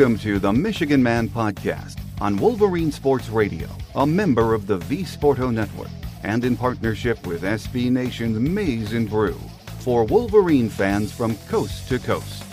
Welcome to the Michigan Man Podcast on Wolverine Sports Radio, a member of the V Sporto Network, and in partnership with SB Nation's Maize and Brew for Wolverine fans from coast to coast.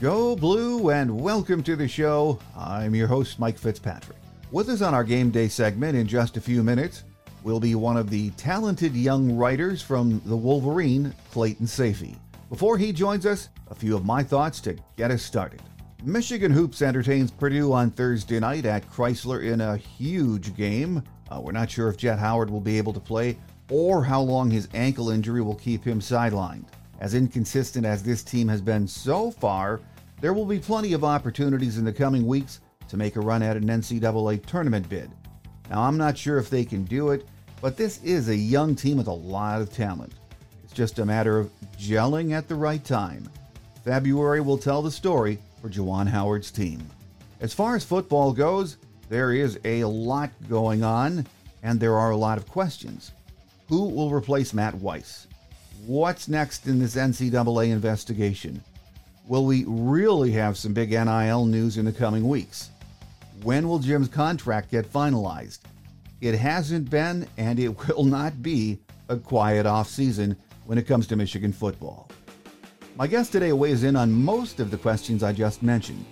Go Blue and welcome to the show. I'm your host, Mike Fitzpatrick. With us on our game day segment in just a few minutes will be one of the talented young writers from the Wolverine, Clayton Sayfie. Before he joins us, a few of my thoughts to get us started. Michigan Hoops entertains Purdue on Thursday night at Crisler in a huge game. Uh, we're not sure if Jett Howard will be able to play or how long his ankle injury will keep him sidelined. As inconsistent as this team has been so far, there will be plenty of opportunities in the coming weeks to make a run at an NCAA tournament bid. Now, I'm not sure if they can do it, but this is a young team with a lot of talent. It's just a matter of gelling at the right time. February will tell the story for Juwan Howard's team. As far as football goes, there is a lot going on, and there are a lot of questions. Who will replace Matt Weiss? What's next in this NCAA investigation? Will we really have some big NIL news in the coming weeks? When will Jim's contract get finalized? It hasn't been, and it will not be, a quiet off season when it comes to Michigan football. My guest today weighs in on most of the questions I just mentioned.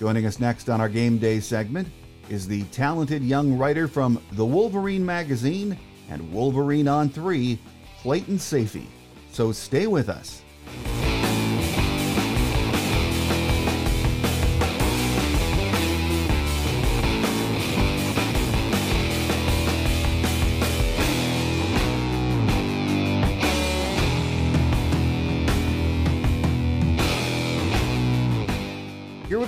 Joining us next on our Game Day segment is the talented young writer from The Wolverine magazine and Wolverine on 3, Clayton Sayfie. So stay with us.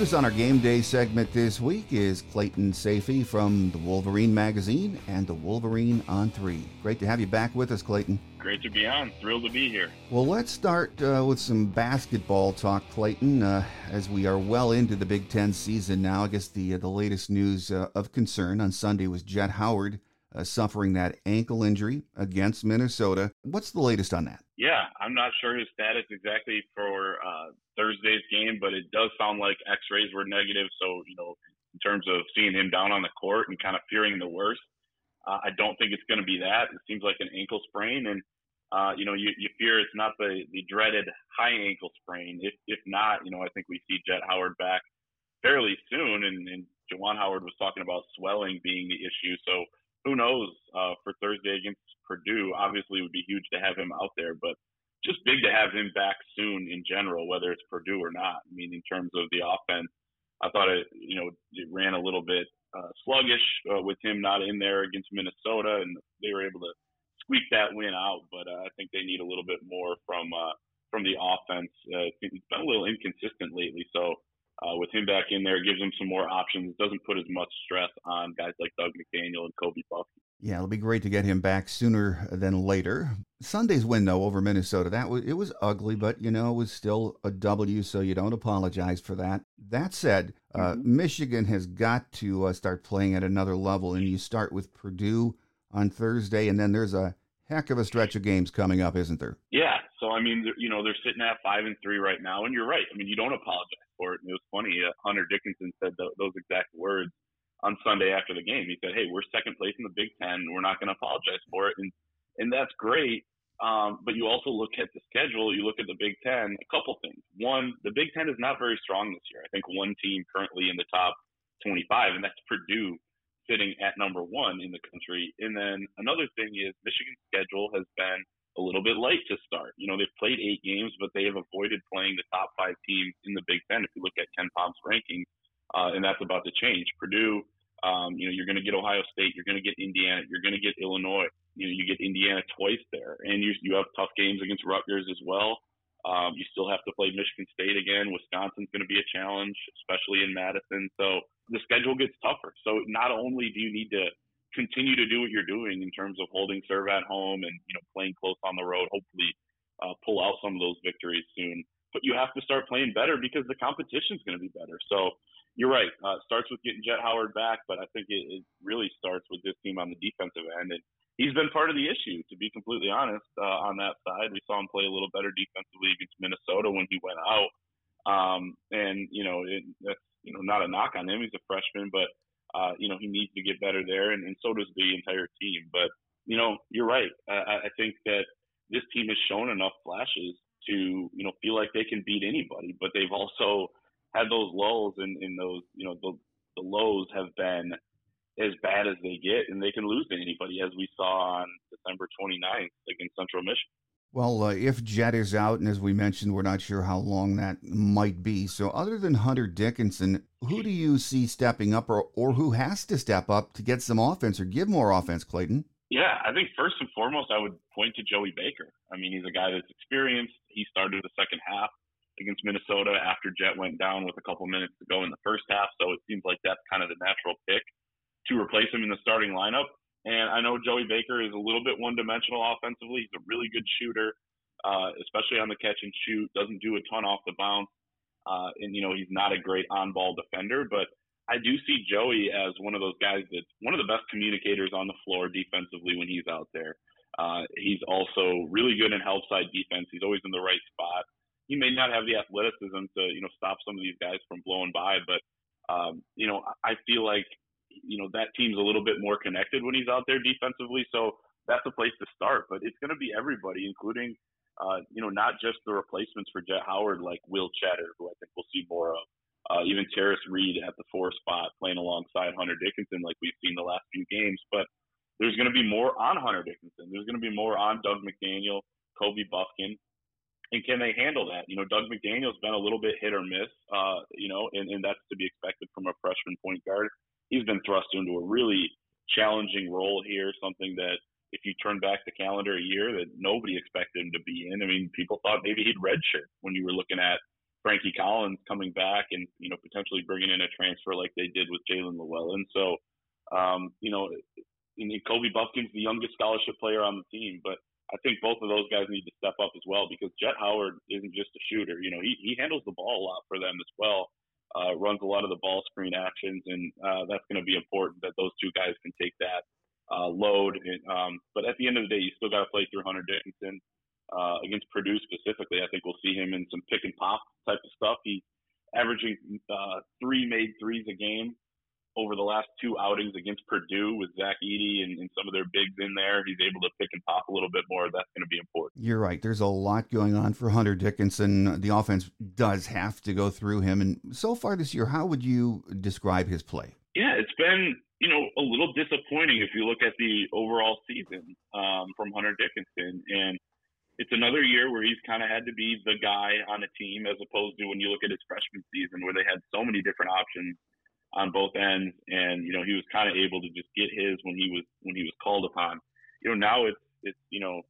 Us on our game day segment this week is Clayton Sayfie from the Wolverine magazine and the Wolverine on 3. Great to have you back with us, Clayton. Great to be on. Thrilled to be here. Well, let's start uh, with some basketball talk, Clayton. Uh, as we are well into the Big Ten season now, I guess the uh, the latest news uh, of concern on Sunday was Jett Howard uh, suffering that ankle injury against Minnesota. What's the latest on that? Yeah, I'm not sure his status exactly for uh, Thursday's game, but it does sound like X-rays were negative. So you know, in terms of seeing him down on the court and kind of fearing the worst, uh, I don't think it's going to be that. It seems like an ankle sprain, and uh, you know, you, you fear it's not the the dreaded high ankle sprain. If if not, you know, I think we see Jett Howard back fairly soon, and, and Juwan Howard was talking about swelling being the issue. So who knows uh, for Thursday against Purdue? Obviously, it would be huge to have him out there, but just big to have him back soon in general, whether it's Purdue or not. I mean, in terms of the offense, I thought it, you know, it ran a little bit uh, sluggish uh, with him not in there against Minnesota, and they were able to squeak that win out. But uh, I think they need a little bit more from uh, from the offense. Uh, it's been a little inconsistent lately, so uh, with him back in there, gives him some more options. Doesn't put as much stress on guys like Dug McDaniel and Kobe Bufkin. Yeah, it'll be great to get him back sooner than later. Sunday's win though over Minnesota, that was it was ugly, but you know it was still a W, so you don't apologize for that. That said, uh, mm-hmm. Michigan has got to uh, start playing at another level, and you start with Purdue on Thursday, and then there's a heck of a stretch of games coming up, isn't there? Yeah. I mean, you know, they're sitting at five and three right now, and you're right. I mean, you don't apologize for it. And it was funny. Uh, Hunter Dickinson said th- those exact words on Sunday after the game. He said, "Hey, we're second place in the Big Ten. We're not going to apologize for it," and and that's great. Um, but you also look at the schedule. You look at the Big Ten. A couple things. One, the Big Ten is not very strong this year. I think one team currently in the top 25, and that's Purdue, sitting at number one in the country. And then another thing is Michigan's schedule has been a little bit late to start. You know, they've played eight games, but they have avoided playing the top five teams in the Big Ten. If you look at KenPom's rankings, uh, and that's about to change. Purdue, um, you know, you're going to get Ohio State, you're going to get Indiana, you're going to get Illinois. You know, you get Indiana twice there, and you you have tough games against Rutgers as well. Um, you still have to play Michigan State again. Wisconsin's going to be a challenge, especially in Madison. So the schedule gets tougher. So not only do you need to continue to do what you're doing in terms of holding serve at home and you know playing close on the road, hopefully uh, pull out some of those victories soon. But you have to start playing better because the competition is going to be better. So you're right. Uh, starts with getting Jett Howard back, but I think it, it really starts with this team on the defensive end, and he's been part of the issue. To be completely honest, uh, on that side, we saw him play a little better defensively against Minnesota when he went out. Um, and you know, it, that's you know not a knock on him. He's a freshman, but uh, you know he needs to get better there, and, and so does the entire team. But you know, you're right. I, I think that this team has shown enough flashes to you know feel like they can beat anybody, but they've also had those lulls, and, and those you know the, the lows have been as bad as they get, and they can lose to anybody, as we saw on December 29th against Central Michigan. Well, uh, if Jett is out, and as we mentioned, we're not sure how long that might be. So, other than Hunter Dickinson, who do you see stepping up, or, or who has to step up to get some offense or give more offense, Clayton? Yeah, I think first and foremost, I would point to Joey Baker. I mean, he's a guy that's experienced. He started the second half against Minnesota after Jett went down with a couple minutes to go in the first half. So it seems like that's kind of the natural pick to replace him in the starting lineup. And I know Joey Baker is a little bit one dimensional offensively. He's a really good shooter, uh, especially on the catch and shoot, doesn't do a ton off the bounce. Uh, and, you know, he's not a great on ball defender, but I do see Joey as one of those guys that's one of the best communicators on the floor defensively when he's out there. Uh, he's also really good in help side defense. He's always in the right spot. He may not have the athleticism to you know stop some of these guys from blowing by, but um, you know I feel like you know that team's a little bit more connected when he's out there defensively. So that's a place to start. But it's going to be everybody, including uh, you know not just the replacements for Jett Howard like Will Tschetter, who I think we'll see more of uh, even Tarris Reed at the four spot playing alongside Hunter Dickinson like we've seen the last few games. But there's going to be more on Hunter Dickinson. There's going to be more on Dug McDaniel, Kobe Bufkin. And can they handle that? You know, Dug McDaniel's been a little bit hit or miss, uh, you know, and, and that's to be expected from a freshman point guard. He's been thrust into a really challenging role here, something that if you turn back the calendar a year that nobody expected him to be in. I mean, people thought maybe he'd redshirt when you were looking at Frankie Collins coming back and you know potentially bringing in a transfer like they did with Jaelin Llewellyn. So um, you know, Kobe Bufkin's the youngest scholarship player on the team, but I think both of those guys need to step up as well because Jett Howard isn't just a shooter. You know, he he handles the ball a lot for them as well. Uh, runs a lot of the ball screen actions, and uh, that's going to be important that those two guys can take that uh, load. And, um, but at the end of the day, you still got to play through Hunter Dickinson uh, against Purdue specifically. I think we'll see him in some pick and pop type of stuff. He's averaging uh, three made threes a game over the last two outings against Purdue with Zach Edey and, and, some of their bigs in there. He's able to pick and pop a little bit more. That's going to be important. You're right. There's a lot going on for Hunter Dickinson. The offense does have to go through him. And so far this year, how would you describe his play? Yeah, it's been you know a little disappointing if you look at the overall season um, from Hunter Dickinson and it's another year where he's kind of had to be the guy on a team as opposed to when you look at his freshman season where they had so many different options on both ends. And you know he was kind of able to just get his when he was when he was called upon. You know now it's it's you know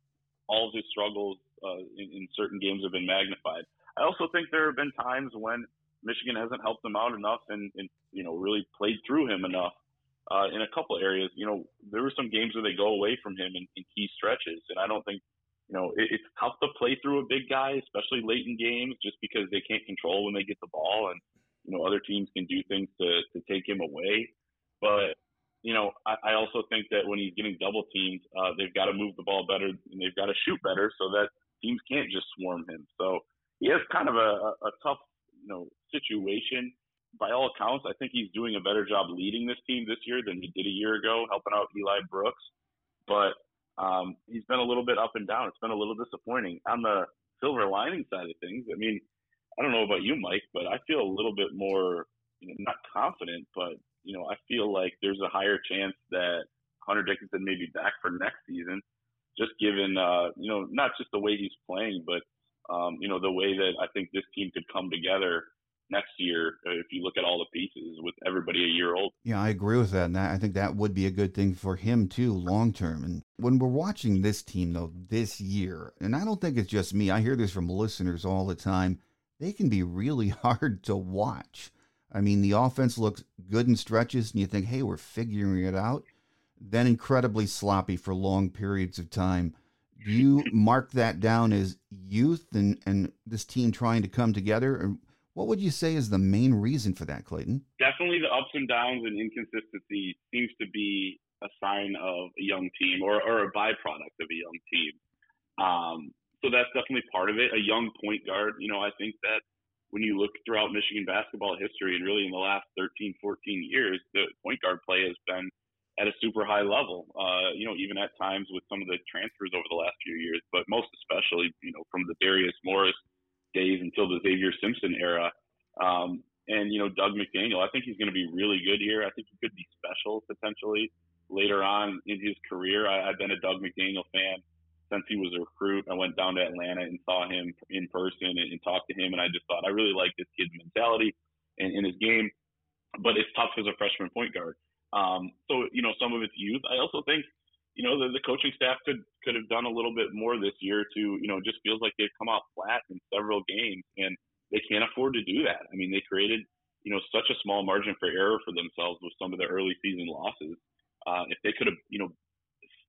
all of his struggles uh, in, in certain games have been magnified. I also think there have been times when michigan hasn't helped him out enough and, and you know really played through him enough uh, in a couple areas. You know there were some games where they go away from him in, in key stretches. And i don't think you know, it, it's tough to play through a big guy, especially late in games, just because they can't control when they get the ball, and you know other teams can do things to to take him away. But you know, I, I also think that when he's getting double teamed, uh, they've got to move the ball better and they've got to shoot better so that teams can't just swarm him. So he has kind of a, a tough, you know, situation. By all accounts, I think he's doing a better job leading this team this year than he did a year ago, helping out Eli Brooks. But um, he's been a little bit up and down. It's been a little disappointing. On the silver lining side of things, I mean, I don't know about you, Mike, but I feel a little bit more, you know, not confident, but you know, I feel like there's a higher chance that Hunter Dickinson may be back for next season, just given, uh, you know, not just the way he's playing, but um, you know, the way that I think this team could come together next year uh, if you look at all the pieces with everybody a year old. Yeah, I agree with that. And I think that would be a good thing for him too, long term. And when we're watching this team though this year, and I don't think it's just me, I hear this from listeners all the time, they can be really hard to watch. I mean, the offense looks good in stretches and you think, hey, we're figuring it out. Then incredibly sloppy for long periods of time. Do you mark that down as youth and, and this team trying to come together? What would you say is the main reason for that, Clayton? Definitely the ups and downs and inconsistency seems to be a sign of a young team or, or a byproduct of a young team. Um, so that's definitely part of it. A young point guard, you know, I think that when you look throughout Michigan basketball history and really in the last 13, 14 years, the point guard play has been at a super high level. Uh, you know, even at times with some of the transfers over the last few years, but most especially, you know, from the Darius Morris days until the Xavier Simpson era. Um, and you know, Dug McDaniel, I think he's going to be really good here. I think he could be special potentially later on in his career. I, I've been a Dug McDaniel fan since he was a recruit. I went down to Atlanta and saw him in person and, and talked to him, and I just thought I really like this kid's mentality and, and his game. But it's tough as a freshman point guard. Um, so you know, some of it's youth. I also think you know the, the coaching staff could could have done a little bit more this year to you know just feels like they've come out flat in several games and they can't afford to do that. I mean, they created you know such a small margin for error for themselves with some of the early season losses. Uh, if they could have you know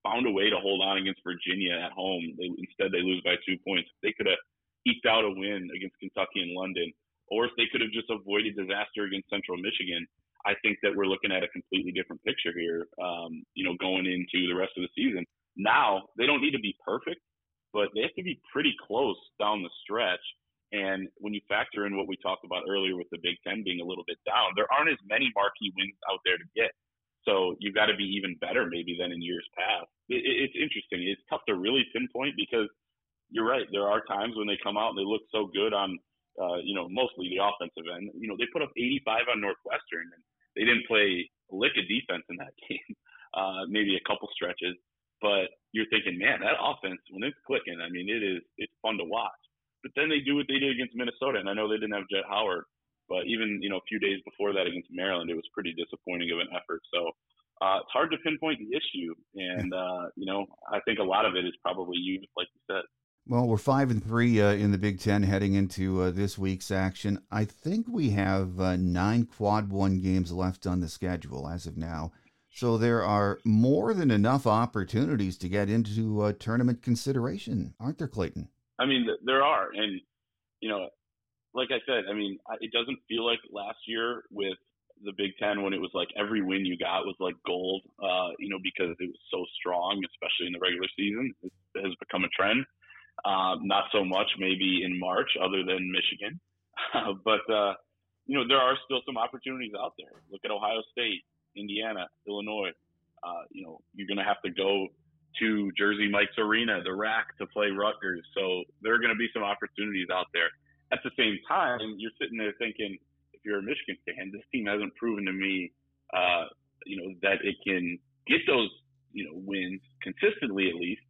found a way to hold on against Virginia at home. They, instead, they lose by two points. They could have eked out a win against Kentucky and London, or if they could have just avoided disaster against Central Michigan, I think that we're looking at a completely different picture here. Um, you know, going into the rest of the season. Now they don't need to be perfect, but they have to be pretty close down the stretch. And when you factor in what we talked about earlier with the Big Ten being a little bit down, there aren't as many marquee wins out there to get. So you've got to be even better maybe than in years past. It, it's interesting. It's tough to really pinpoint because you're right. There are times when they come out and they look so good on, uh, you know, mostly the offensive end. You know, they put up 85 on Northwestern and they didn't play a lick of defense in that game. Uh, maybe a couple stretches, but you're thinking, man, that offense when it's clicking, I mean, it is it's fun to watch. But then they do what they did against Minnesota, and I know they didn't have Jett Howard, but even you know a few days before that against Maryland, it was pretty disappointing of an effort. So uh, it's hard to pinpoint the issue, and uh, you know I think a lot of it is probably you, like you said. Well, we're five and three uh, in the Big Ten heading into uh, this week's action. I think we have uh, nine quad one games left on the schedule as of now. So there are more than enough opportunities to get into uh, tournament consideration, aren't there, Clayton? I mean, there are, and you know, like I said, I mean, it doesn't feel like last year with the Big Ten when it was like every win you got was like gold, uh, you know, because it was so strong, especially in the regular season. It has become a trend. Uh, not so much maybe in March, other than Michigan, but uh, you know there are still some opportunities out there. Look at Ohio State, Indiana, Illinois. Uh, you know, you're going to have to go to Jersey Mike's Arena, the RAC, to play Rutgers. So there are going to be some opportunities out there at the same time, you're sitting there thinking, if you're a Michigan fan, this team hasn't proven to me, uh, you know, that it can get those, you know, wins consistently at least.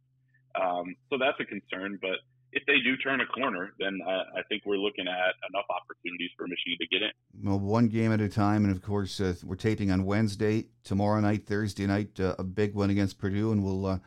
Um, so that's a concern. But if they do turn a corner, then I, I, think we're looking at enough opportunities for Michigan to get in. Well, one game at a time, and of course, uh, we're taping on Wednesday, tomorrow night, Thursday night, uh, a big one against Purdue, and we'll uh,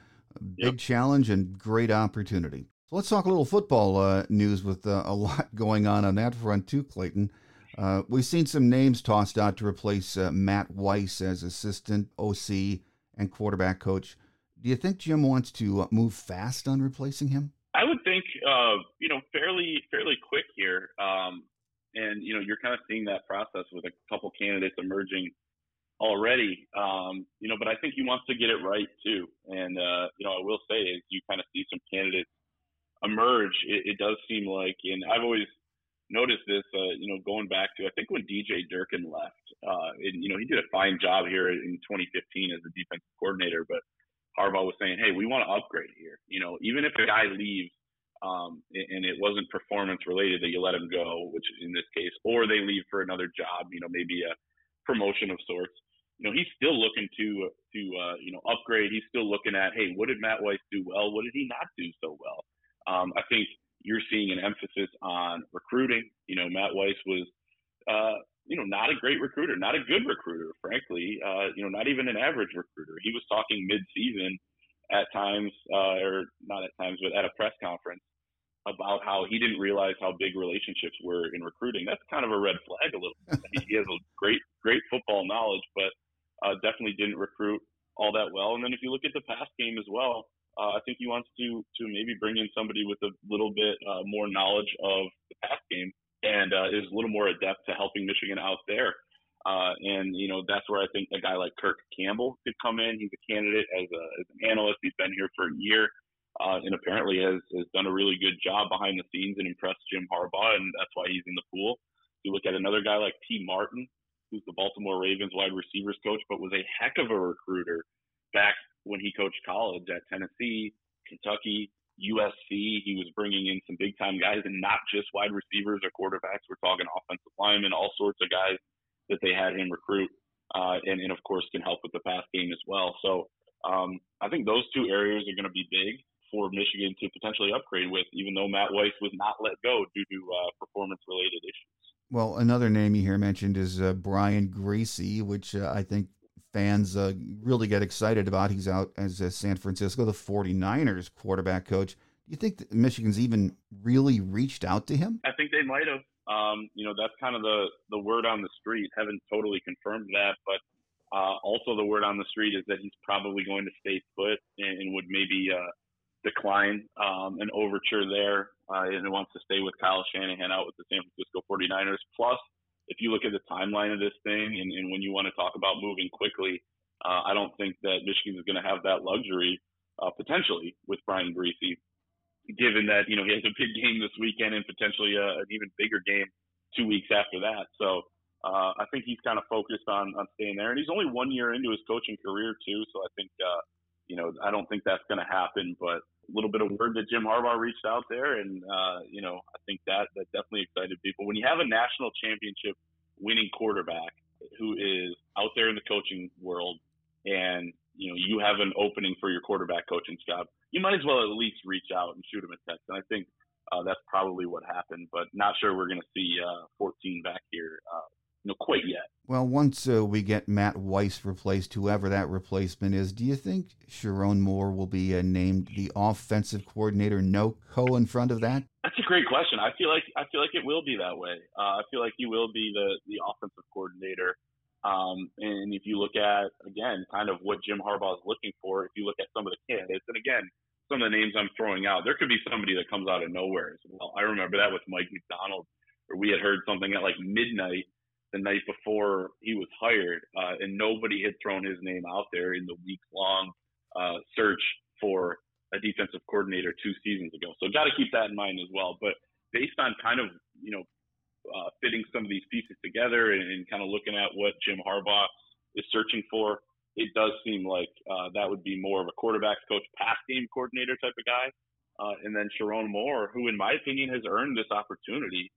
big yep. challenge and great opportunity. So let's talk a little football uh, news with uh, a lot going on on that front too, Clayton. Uh, we've seen some names tossed out to replace uh, Matt Weiss as assistant OC and quarterback coach. Do you think Jim wants to uh, move fast on replacing him? I would think, uh, you know, fairly fairly quick here. Um, and you know, you're kind of seeing that process with a couple candidates emerging already. Um, you know, but I think he wants to get it right too. And you know, I will say is you kind of see some candidates emerge, it, it does seem like, and I've always noticed this, uh, you know, going back to I think when DJ Durkin left, uh, and you know he did a fine job here in 2015 as a defensive coordinator, but Harbaugh was saying, hey, we want to upgrade here. You know, even if a guy leaves um, and it wasn't performance related that you let him go, which in this case, or they leave for another job, you know, maybe a promotion of sorts. You know, he's still looking to to uh, you know upgrade. He's still looking at, hey, what did Matt Weiss do well? What did he not do so well? Um, I think you're seeing an emphasis on recruiting. You know, Matt Weiss was, uh, you know, not a great recruiter, not a good recruiter, frankly. Uh, you know, not even an average recruiter. He was talking mid-season at times, uh, or not at times, but at a press conference about how he didn't realize how big relationships were in recruiting. That's kind of a red flag a little. Bit. he has a great, great football knowledge, but uh, definitely didn't recruit all that well. And then if you look at the pass game as well, uh, I think he wants to to maybe bring in somebody with a little bit uh, more knowledge of the pass game and uh, is a little more adept to helping Michigan out there. Uh, and you know that's where I think a guy like Kirk Campbell could come in. He's a candidate as, a, as an analyst. He's been here for a year. uh, and apparently has, has done a really good job behind the scenes and impressed Jim Harbaugh, and that's why he's in the pool. You look at another guy like Tee Martin, who's the Baltimore Ravens wide receivers coach, but was a heck of a recruiter back when he coached college at Tennessee, Kentucky, USC. He was bringing in some big time guys and not just wide receivers or quarterbacks. We're talking offensive linemen, all sorts of guys that they had him recruit, uh, and, and of course can help with the pass game as well. So um, I think those two areas are going to be big for Michigan to potentially upgrade with, even though Matt Weiss was not let go due to uh, performance related issues. Well, another name you hear mentioned is uh, Brian Griese, which uh, I think fans uh, really get excited about. He's out as a San Francisco, the 49ers quarterback coach. Do you think Michigan's even really reached out to him? I think they might have. Um, you know, that's kind of the, the word on the street. Haven't totally confirmed that, but uh, also the word on the street is that he's probably going to stay put and, and would maybe uh, decline um, an overture there uh, and wants to stay with Kyle Shanahan out with the San Francisco 49ers. Plus, if you look at the timeline of this thing and, and when you want to talk about moving quickly, uh, I don't think that Michigan is going to have that luxury uh, potentially with Brian Griese, given that you know he has a big game this weekend and potentially a, an even bigger game two weeks after that. So uh, I think he's kind of focused on on staying there, and he's only one year into his coaching career too. So I think uh, you know I don't think that's going to happen, but a little bit of word that Jim Harbaugh reached out there, and uh, you know I think that that definitely excited people. When you have a national championship winning quarterback who is out there in the coaching world, and you know you have an opening for your quarterback coaching job, you might as well at least reach out and shoot him a text. And I think uh, that's probably what happened, but not sure we're going to see uh, 14 back here uh, you know, quite yet. Well, once uh, we get Matt Weiss replaced, whoever that replacement is, do you think Sherrone Moore will be uh, named the offensive coordinator? No co in front of that. That's a great question. I feel like I feel like it will be that way. Uh, I feel like he will be the the offensive coordinator. Um, and if you look at again, kind of what Jim Harbaugh is looking for, if you look at some of the candidates, and again, some of the names I'm throwing out, there could be somebody that comes out of nowhere as well. I remember that with Mike Macdonald, where we had heard something at like midnight the night before he was hired, uh, and nobody had thrown his name out there in the week long uh, search for a defensive coordinator two seasons ago. So got to keep that in mind as well. But based on kind of you know uh, fitting some of these pieces together and, and, kind of looking at what Jim Harbaugh is searching for, it does seem like uh, that would be more of a quarterbacks coach, pass game coordinator type of guy. Uh, and then Sherrone Moore, who in my opinion has earned this opportunity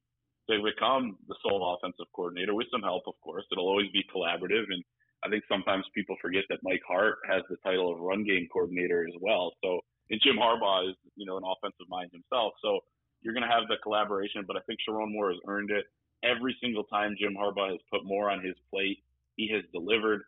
to become the sole offensive coordinator with some help, of course. It'll always be collaborative. And I think sometimes people forget that Mike Hart has the title of run game coordinator as well. So, and Jim Harbaugh is, you know, an offensive mind himself. So you're going to have the collaboration, but I think Sherrone Moore has earned it. Every single time Jim Harbaugh has put more on his plate, he has delivered.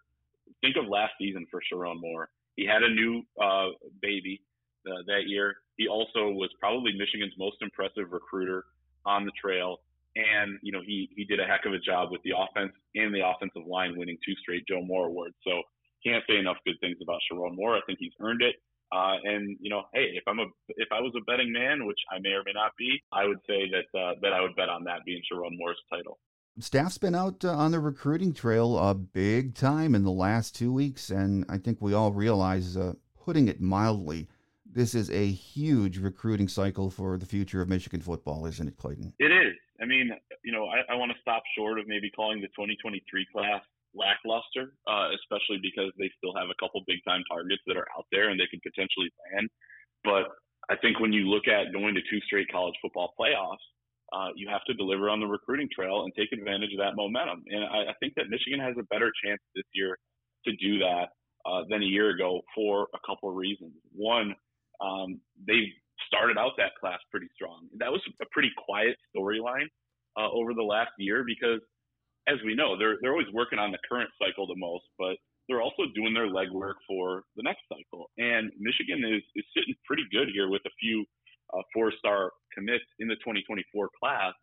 Think of last season for Sherrone Moore. He had a new uh, baby uh, that year. He also was probably Michigan's most impressive recruiter on the trail and you know he he did a heck of a job with the offense and the offensive line, winning two straight Joe Moore awards. So can't say enough good things about Sherrone Moore. I think he's earned it. Uh, and you know, hey, if I'm a if I was a betting man, which I may or may not be, I would say that uh, that I would bet on that being Sherrone Moore's title. Staff's been out uh, on the recruiting trail a big time in the last two weeks, and I think we all realize, uh, putting it mildly, this is a huge recruiting cycle for the future of Michigan football, isn't it, Clayton? It is. I mean, you know, I, I want to stop short of maybe calling the 2023 class lackluster, uh, especially because they still have a couple big time targets that are out there and they could potentially land. But I think when you look at going to two straight college football playoffs, uh, you have to deliver on the recruiting trail and take advantage of that momentum. And I, I think that Michigan has a better chance this year to do that uh, than a year ago for a couple of reasons. One, um, they've started out that class pretty strong. That was a pretty quiet storyline uh, over the last year because, as we know, they're they're always working on the current cycle the most, but they're also doing their legwork for the next cycle. And Michigan is is sitting pretty good here with a few uh, four-star commits in the 2024 class.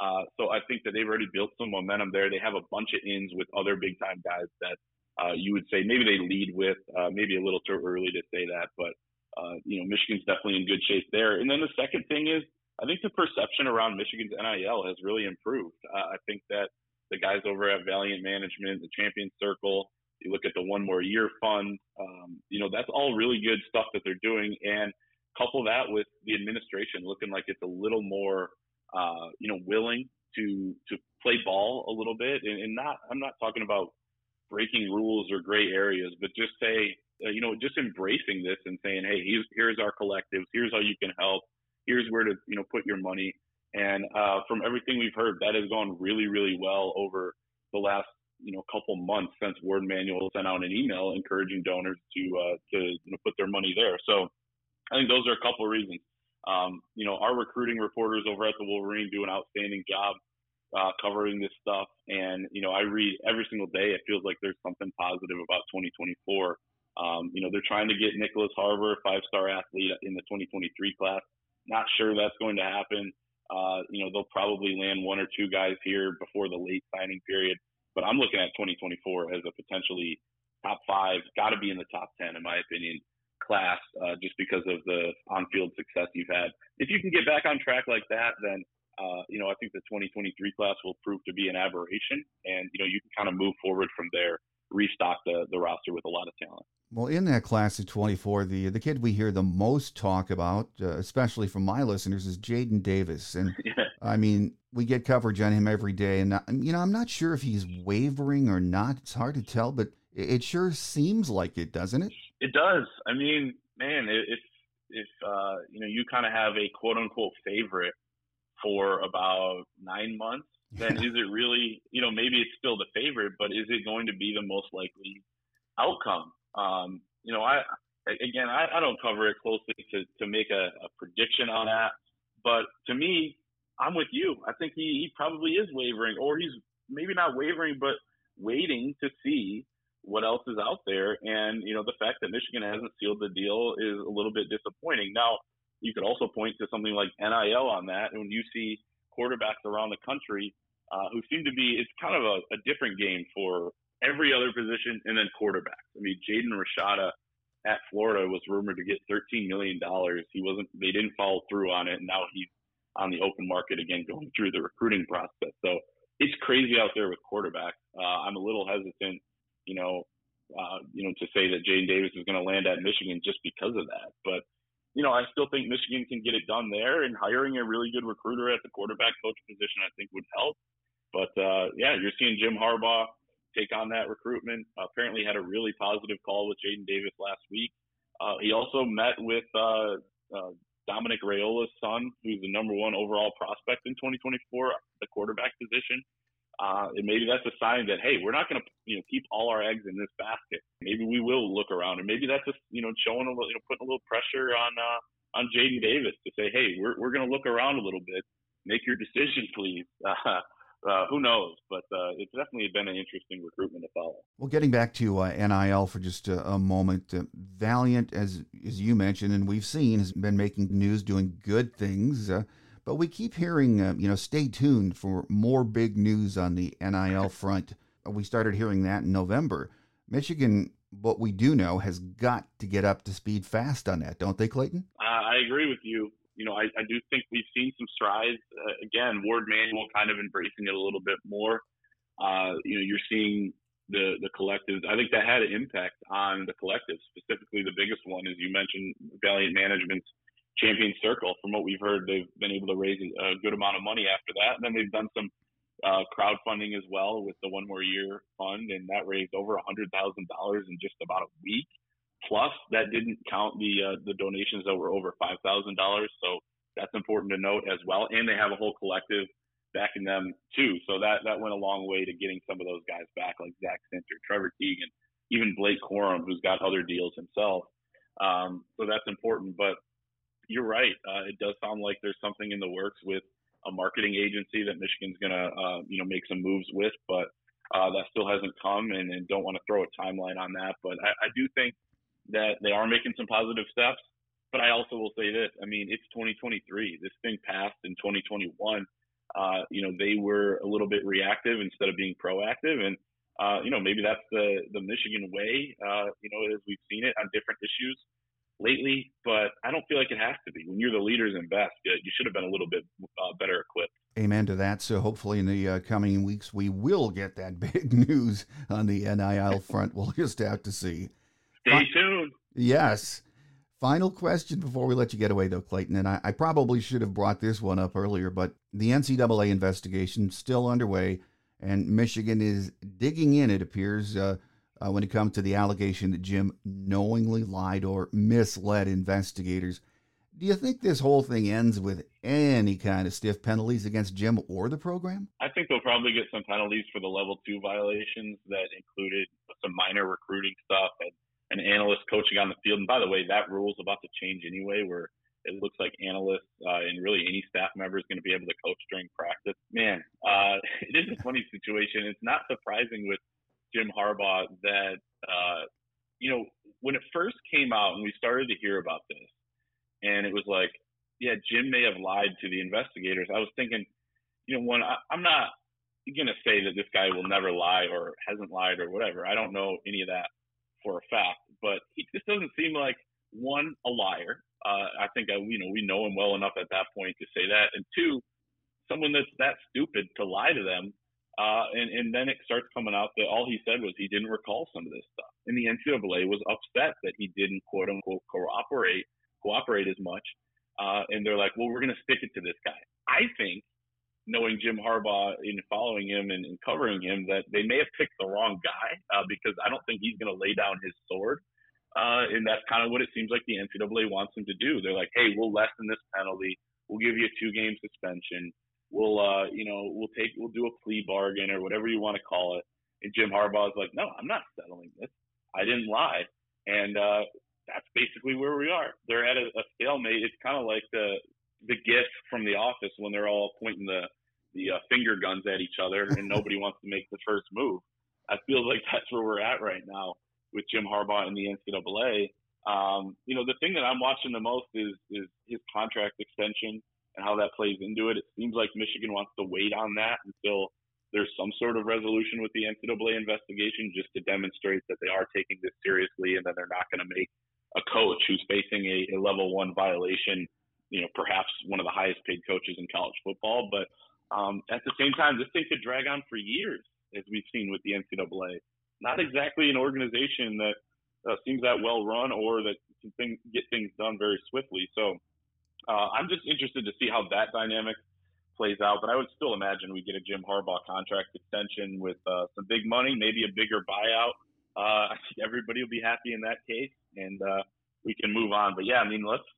Uh, so I think that they've already built some momentum there. They have a bunch of ins with other big-time guys that uh, you would say maybe they lead with. Uh, maybe a little too early to say that, but uh, you know, Michigan's definitely in good shape there. And then the second thing is, I think the perception around Michigan's NIL has really improved. Uh, I think that the guys over at Valiant Management, the Champion Circle, you look at the One More Year Fund, um, you know, that's all really good stuff that they're doing. And couple that with the administration looking like it's a little more, uh, you know, willing to to play ball a little bit, and, and not. I'm not talking about breaking rules or gray areas, but just say, uh, you know, just embracing this and saying, hey, here's, our collectives, here's how you can help, here's where to, you know, put your money. And uh, from everything we've heard, that has gone really, really well over the last, you know, couple months since Warde Manuel sent out an email encouraging donors to uh, to you know, put their money there. So I think those are a couple of reasons. Um, you know, our recruiting reporters over at the Wolverine do an outstanding job uh, covering this stuff. And, you know, I read every single day, it feels like there's something positive about 2024. Um, you know, they're trying to get Nyckoles Harbor, five star athlete in the 2023 class. Not sure that's going to happen. Uh, you know, they'll probably land one or two guys here before the late signing period. But I'm looking at 2024 as a potentially top five, got to be in the top 10, in my opinion, class, uh, just because of the on field success you've had. If you can get back on track like that, then uh, you know, I think the 2023 class will prove to be an aberration, and you know, you can kind of move forward from there, restock the the roster with a lot of talent. Well, in that class of 24, the the kid we hear the most talk about, uh, especially from my listeners, is Jadyn Davis, and yeah. I mean, we get coverage on him every day, and you know, I'm not sure if he's wavering or not. It's hard to tell, but it sure seems like it, doesn't it? It does. I mean, man, if if uh, you know you kind of have a quote unquote favorite for about nine months, then is it really, you know, maybe it's still the favorite, but is it going to be the most likely outcome? Um, you know, I, again, I, I don't cover it closely to, to make a, a prediction on that, but to me, I'm with you. I think he, he probably is wavering, or he's maybe not wavering, but waiting to see what else is out there. And, you know, the fact that Michigan hasn't sealed the deal is a little bit disappointing. Now, you could also point to something like NIL on that. And when you see quarterbacks around the country uh, who seem to be, it's kind of a, a, different game for every other position and then quarterbacks. I mean, Jaden Rashada at Florida was rumored to get $13 million. He wasn't, they didn't follow through on it. And now he's on the open market again, going through the recruiting process. So it's crazy out there with quarterbacks. Uh, I'm a little hesitant, you know, uh, you know, to say that Jadyn Davis is going to land at Michigan just because of that. But you know, I still think Michigan can get it done there, and hiring a really good recruiter at the quarterback coach position, I think, would help. Uh, yeah, you're seeing Jim Harbaugh take on that recruitment. Uh, apparently, had a really positive call with Jadyn Davis last week. Uh, he also met with uh, uh, Dominic Raiola's son, who's the number one overall prospect in 2024, the quarterback position uh, and maybe that's a sign that hey, we're not going to you know keep all our eggs in this basket. Maybe we will look around, and maybe that's just you know showing a little, you know, putting a little pressure on uh, on Jadyn Davis to say, hey, we're we're going to look around a little bit, make your decision, please. Uh, who knows? But uh, it's definitely been an interesting recruitment to follow. Well, getting back to uh, NIL for just a, a moment, uh, Valiant, as as you mentioned, and we've seen, has been making news, doing good things. Uh, but we keep hearing, uh, you know, stay tuned for more big news on the NIL front. We started hearing that in November. Michigan, what we do know, has got to get up to speed fast on that, don't they, Clayton? Uh, I agree with you. You know, I, I do think we've seen some strides. Uh, again, Warde Manuel kind of embracing it a little bit more. Uh, you know, you're seeing the the collectives. I think that had an impact on the collectives, specifically the biggest one, as you mentioned, Valiant Management's champion circle. From what we've heard, they've been able to raise a good amount of money after that. And then they've done some uh, crowdfunding as well with the one more year fund, and that raised over a hundred thousand dollars in just about a week. Plus, that didn't count the uh, the donations that were over five thousand dollars. So that's important to note as well. And they have a whole collective backing them too. So that that went a long way to getting some of those guys back, like Zak Zinter, Trevor Keegan, even Blake Corum, who's got other deals himself. Um, so that's important. But you're right. Uh, it does sound like there's something in the works with a marketing agency that Michigan's going to, uh, you know, make some moves with, but uh, that still hasn't come, and, and don't want to throw a timeline on that. But I, I do think that they are making some positive steps. But I also will say this: I mean, it's 2023. This thing passed in 2021. Uh, you know, they were a little bit reactive instead of being proactive, and uh, you know, maybe that's the the Michigan way. Uh, you know, as we've seen it on different issues lately, but I don't feel like it has to be. When you're the leaders and best, you should have been a little bit uh, better equipped. Amen to that. So hopefully in the uh, coming weeks we will get that big news on the NIL front. We'll just have to see. Stay tuned. Yes. Final question before we let you get away, though, Clayton. And I, I probably should have brought this one up earlier, but the NCAA investigation still underway, and Michigan is digging in. It appears uh, uh, when it comes to the allegation that Jim knowingly lied or misled investigators. Do you think this whole thing ends with any kind of stiff penalties against Jim or the program? I think they'll probably get some penalties for the level two violations that included some minor recruiting stuff and an analyst coaching on the field. And by the way, that rule is about to change anyway, where it looks like analysts uh, and really any staff member is going to be able to coach during practice. Man, uh, it is a funny situation. It's not surprising with Jim Harbaugh that, uh, you know, when it first came out and we started to hear about this, and it was like, yeah, Jim may have lied to the investigators. I was thinking, you know, one, I, I'm not going to say that this guy will never lie or hasn't lied or whatever. I don't know any of that for a fact, but he just doesn't seem like one a liar. Uh, I think I, you know we know him well enough at that point to say that, and two, someone that's that stupid to lie to them. Uh, and, and then it starts coming out that all he said was he didn't recall some of this stuff. And the NCAA was upset that he didn't quote unquote cooperate cooperate as much. Uh, and they're like, well, we're going to stick it to this guy. I think, knowing Jim Harbaugh and following him and, and covering him, that they may have picked the wrong guy uh, because I don't think he's going to lay down his sword. Uh, and that's kind of what it seems like the NCAA wants him to do. They're like, hey, we'll lessen this penalty. We'll give you a two game suspension. We'll, uh, you know, we'll take, we'll do a plea bargain or whatever you want to call it. And Jim Harbaugh is like, no, I'm not settling this. I didn't lie. And uh, that's basically where we are. They're at a, a stalemate. It's kind of like the the gif from The Office when they're all pointing the the uh, finger guns at each other and nobody wants to make the first move. I feel like that's where we're at right now with Jim Harbaugh and the NCAA. Um, you know, the thing that I'm watching the most is is his contract extension and how that plays into it. It seems like Michigan wants to wait on that until there's some sort of resolution with the NCAA investigation just to demonstrate that they are taking this seriously and that they're not going to make a coach who's facing a, a level one violation, you know, perhaps one of the highest paid coaches in college football. But um, at the same time, this thing could drag on for years, as we've seen with the NCAA. Not exactly an organization that uh, seems that well run or that can thing, get things done very swiftly. So uh, I'm just interested to see how that dynamic plays out. But I would still imagine we get a Jim Harbaugh contract extension with uh, some big money, maybe a bigger buyout. Uh, I think everybody will be happy in that case and uh, we can move on. But yeah, I mean, let's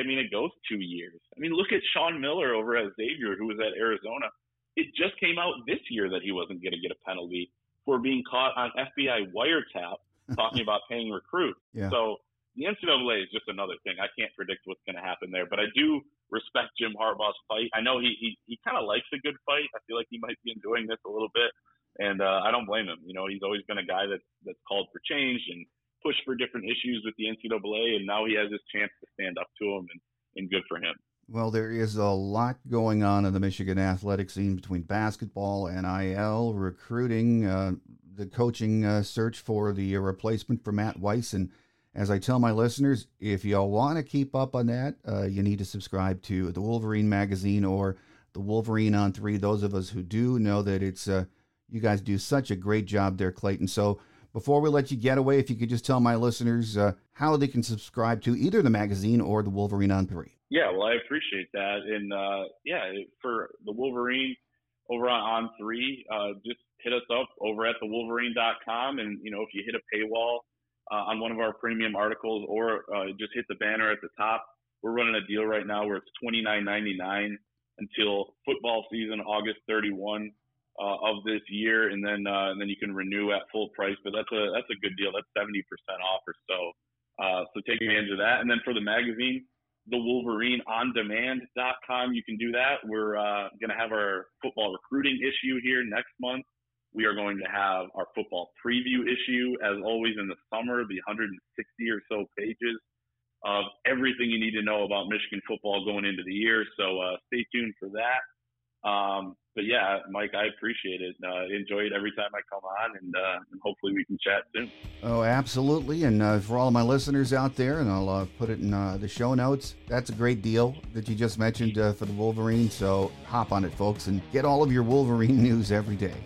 I mean, it goes two years. I mean, look at Sean Miller over at Xavier, who was at Arizona. It just came out this year that he wasn't going to get a penalty for being caught on FBI wiretap talking about paying recruits. Yeah. So the NCAA is just another thing. I can't predict what's going to happen there, but I do respect Jim Harbaugh's fight. I know he he, he kind of likes a good fight. I feel like he might be enjoying this a little bit, and uh, I don't blame him. You know, he's always been a guy that's that's called for change and push for different issues with the NCAA, and now he has his chance to stand up to them, and, and good for him. Well, there is a lot going on in the Michigan athletic scene between basketball, and NIL, recruiting, uh, the coaching uh, search for the replacement for Matt Weiss. And as I tell my listeners, if y'all want to keep up on that, uh, you need to subscribe to the Wolverine magazine or the Wolverine on Three. Those of us who do know that it's uh, you guys do such a great job there, Clayton. So before we let you get away, if you could just tell my listeners uh, how they can subscribe to either the magazine or the Wolverine on Three. Yeah, well, I appreciate that, and uh, yeah, for the Wolverine over on On Three, uh, just hit us up over at thewolverine.com, and you know if you hit a paywall uh, on one of our premium articles, or uh, just hit the banner at the top, we're running a deal right now where it's twenty nine ninety nine until football season, August thirty one uh, of this year, and then uh, and then you can renew at full price. But that's a that's a good deal. That's seventy percent off or so. Uh, so take advantage of that. And then for the magazine, the Wolverine on demand.com, you can do that. We're uh, going to have our football recruiting issue here next month. We are going to have our football preview issue, as always in the summer, the 160 or so pages of everything you need to know about Michigan football going into the year. So uh, stay tuned for that. Um, but yeah, Mike, I appreciate it. Uh, enjoy it every time I come on, and, uh, and hopefully we can chat soon. Oh, absolutely. And uh, for all of my listeners out there, and I'll uh, put it in uh, the show notes, that's a great deal that you just mentioned uh, for the Wolverine. So hop on it, folks, and get all of your Wolverine news every day.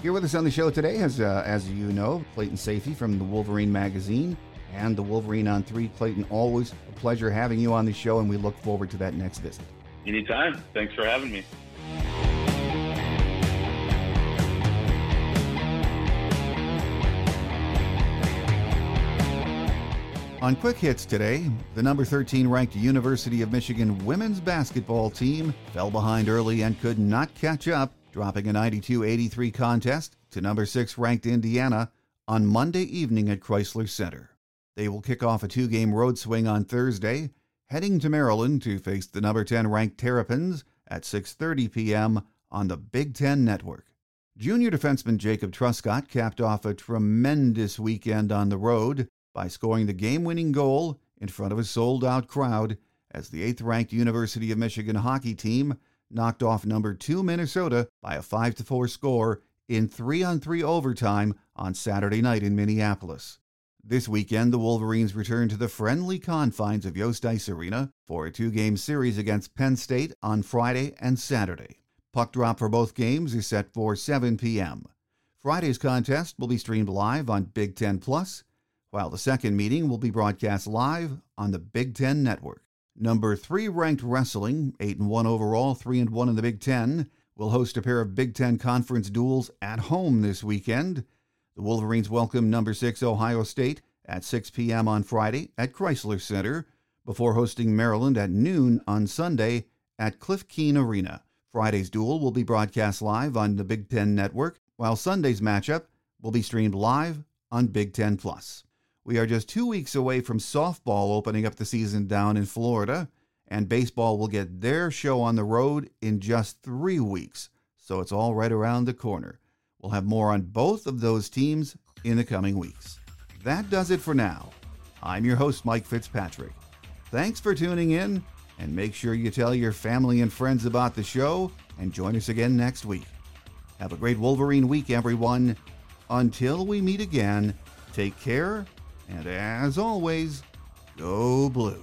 Here with us on the show today, as, as you know, Clayton Sayfie from the Wolverine magazine. and the Wolverine on 3. Clayton, always a pleasure having you on the show, and we look forward to that next visit. Anytime. Thanks for having me. On Quick Hits today, the number 13 ranked University of Michigan women's basketball team fell behind early and could not catch up, dropping a 92 83 contest to number 6 ranked Indiana on Monday evening at Crisler Center. They will kick off a two game road swing on Thursday, heading to Maryland to face the number 10 ranked Terrapins at 6:30 p.m. on the Big 10 network. Junior defenseman Jacob Truscott capped off a tremendous weekend on the road by scoring the game-winning goal in front of a sold-out crowd as the 8th-ranked University of Michigan hockey team knocked off number 2 Minnesota by a 5-4 score in 3-on-3 overtime on Saturday night in Minneapolis. This weekend, the Wolverines return to the friendly confines of Yost Ice Arena for a two game series against Penn State on Friday and Saturday. Puck drop for both games is set for 7 p.m. Friday's contest will be streamed live on Big Ten Plus, while the second meeting will be broadcast live on the Big Ten Network. Number three ranked wrestling, 8 and 1 overall, 3 and 1 in the Big Ten, will host a pair of Big Ten Conference duels at home this weekend. The Wolverines welcome number 6 Ohio State at 6 p.m. on Friday at Crisler Center before hosting Maryland at noon on Sunday at Cliff Keen Arena. Friday's duel will be broadcast live on the Big Ten Network, while Sunday's matchup will be streamed live on Big Ten Plus. We are just two weeks away from softball opening up the season down in Florida, and baseball will get their show on the road in just three weeks, so it's all right around the corner. We'll have more on both of those teams in the coming weeks. That does it for now. I'm your host, Mike Fitzpatrick. Thanks for tuning in, and make sure you tell your family and friends about the show and join us again next week. Have a great Wolverine week, everyone. Until we meet again, take care, and as always, go blue.